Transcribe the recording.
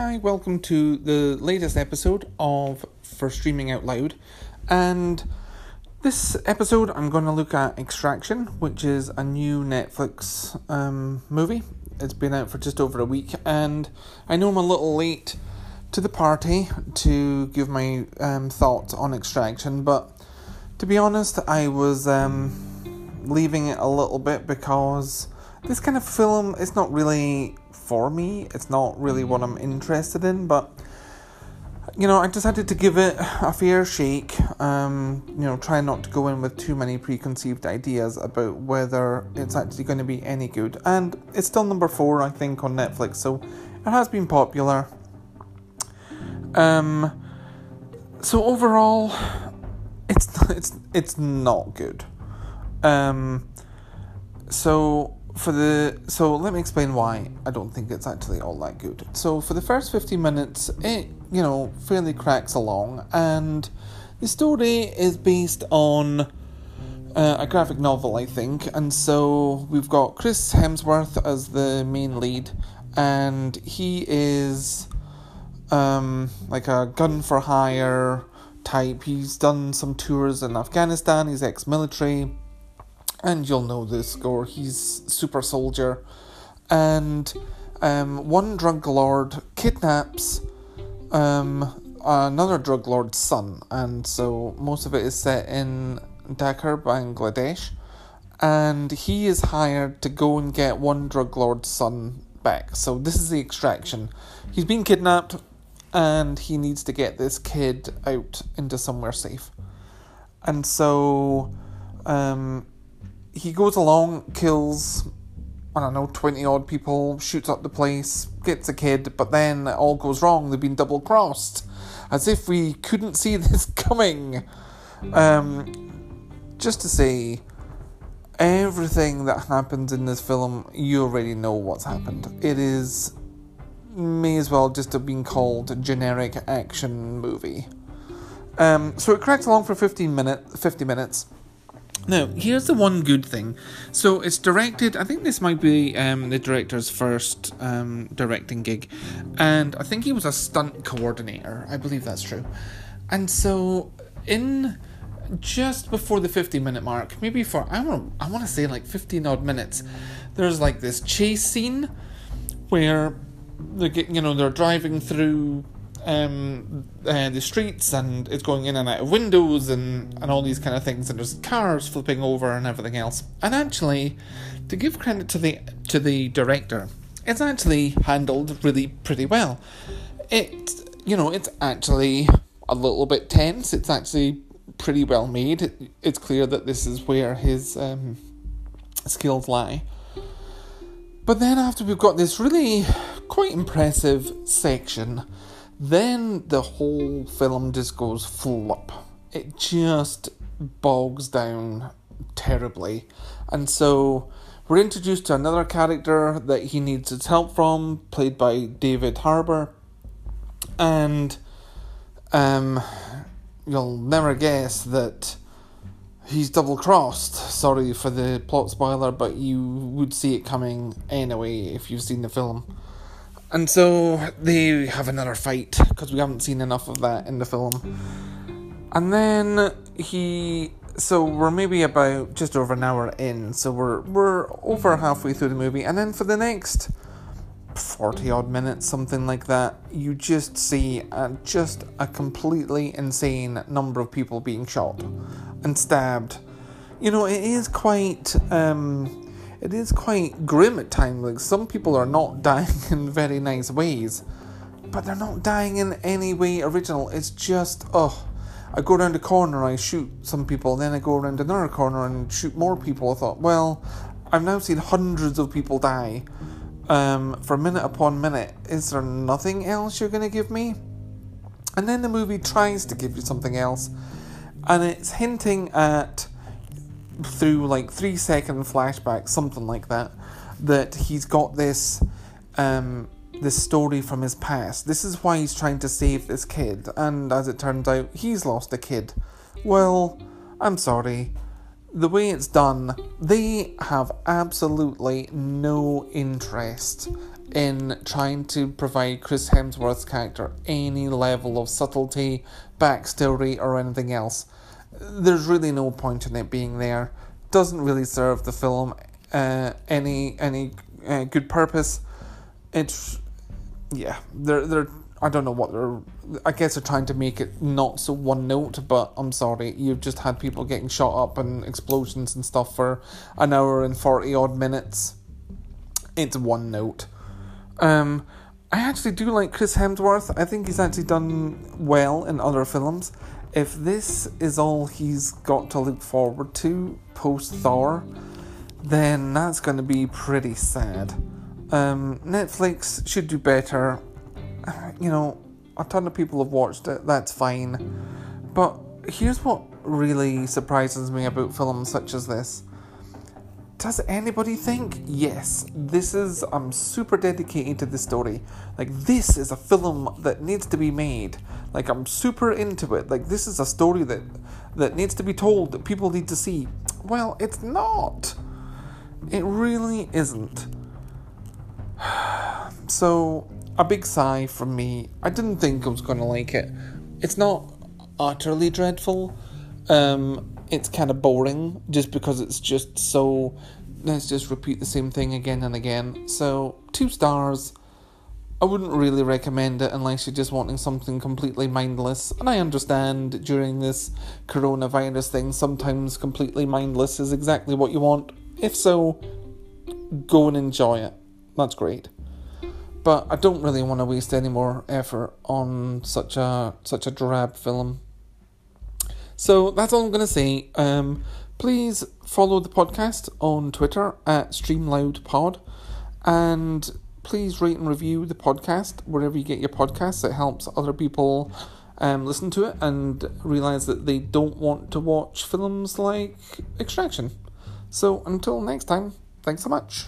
Hi, welcome to the latest episode of For Streaming Out Loud. And this episode, I'm going to look at Extraction, which is a new Netflix um, movie. It's been out for just over a week, and I know I'm a little late to the party to give my um, thoughts on Extraction, but to be honest, I was um, leaving it a little bit because this kind of film is not really for me. It's not really what I'm interested in, but you know, I decided to give it a fair shake. Um, you know, try not to go in with too many preconceived ideas about whether it's actually going to be any good. And it's still number four, I think, on Netflix, so it has been popular. Um, so overall, it's it's it's not good. Um, so for the so let me explain why I don't think it's actually all that good. So for the first 15 minutes it you know fairly cracks along and the story is based on uh, a graphic novel I think and so we've got Chris Hemsworth as the main lead and he is um like a gun for hire type. He's done some tours in Afghanistan, he's ex-military and you'll know the score. He's super soldier, and um, one drug lord kidnaps um, another drug lord's son, and so most of it is set in Dhaka, Bangladesh, and he is hired to go and get one drug lord's son back. So this is the extraction. He's been kidnapped, and he needs to get this kid out into somewhere safe, and so. Um, he goes along, kills, I don't know, 20 odd people, shoots up the place, gets a kid, but then it all goes wrong. They've been double crossed. As if we couldn't see this coming. Um, just to say, everything that happens in this film, you already know what's happened. It is, may as well just have been called a generic action movie. Um, so it cracks along for 15 minutes, 50 minutes now, here's the one good thing. So it's directed. I think this might be um, the director's first um, directing gig, and I think he was a stunt coordinator. I believe that's true. And so, in just before the 50 minute mark, maybe for I want I want to say like 15 odd minutes, there's like this chase scene where they get you know they're driving through um, uh, the streets and it's going in and out of windows and, and all these kind of things and there's cars flipping over and everything else. And actually, to give credit to the to the director, it's actually handled really pretty well. It you know it's actually a little bit tense. It's actually pretty well made. it's clear that this is where his um, skills lie. But then after we've got this really quite impressive section then the whole film just goes flop. It just bogs down terribly. And so we're introduced to another character that he needs his help from, played by David Harbour. And um, you'll never guess that he's double crossed. Sorry for the plot spoiler, but you would see it coming anyway if you've seen the film. And so they have another fight because we haven't seen enough of that in the film. And then he so we're maybe about just over an hour in, so we're we're over halfway through the movie, and then for the next forty odd minutes, something like that, you just see just a completely insane number of people being shot and stabbed. You know, it is quite um, it is quite grim at times. Like some people are not dying in very nice ways, but they're not dying in any way original. It's just oh, I go around a corner, I shoot some people, then I go around another corner and shoot more people. I thought, well, I've now seen hundreds of people die. Um, for minute upon minute, is there nothing else you're going to give me? And then the movie tries to give you something else, and it's hinting at through like three second flashback, something like that, that he's got this um, this story from his past. This is why he's trying to save this kid, and as it turns out, he's lost a kid. Well, I'm sorry. the way it's done, they have absolutely no interest in trying to provide Chris Hemsworth's character any level of subtlety, backstory, or anything else. There's really no point in it being there. Doesn't really serve the film uh, any any uh, good purpose. It's yeah, they're they're I don't know what they're. I guess they're trying to make it not so one note, but I'm sorry, you've just had people getting shot up and explosions and stuff for an hour and forty odd minutes. It's one note. Um, I actually do like Chris Hemsworth. I think he's actually done well in other films. If this is all he's got to look forward to post Thor, then that's going to be pretty sad. Um, Netflix should do better. You know, a ton of people have watched it, that's fine. But here's what really surprises me about films such as this. Does anybody think, yes, this is, I'm super dedicated to this story. Like, this is a film that needs to be made. Like, I'm super into it. Like, this is a story that, that needs to be told, that people need to see. Well, it's not. It really isn't. So, a big sigh from me. I didn't think I was going to like it. It's not utterly dreadful. Um, it's kind of boring just because it's just so. Let's just repeat the same thing again and again. So, two stars. I wouldn't really recommend it unless you're just wanting something completely mindless. And I understand during this coronavirus thing, sometimes completely mindless is exactly what you want. If so, go and enjoy it. That's great. But I don't really want to waste any more effort on such a such a drab film. So that's all I'm gonna say. Um, please follow the podcast on Twitter at StreamLoudPod, and please rate and review the podcast wherever you get your podcasts. It helps other people um, listen to it and realize that they don't want to watch films like Extraction. So until next time, thanks so much.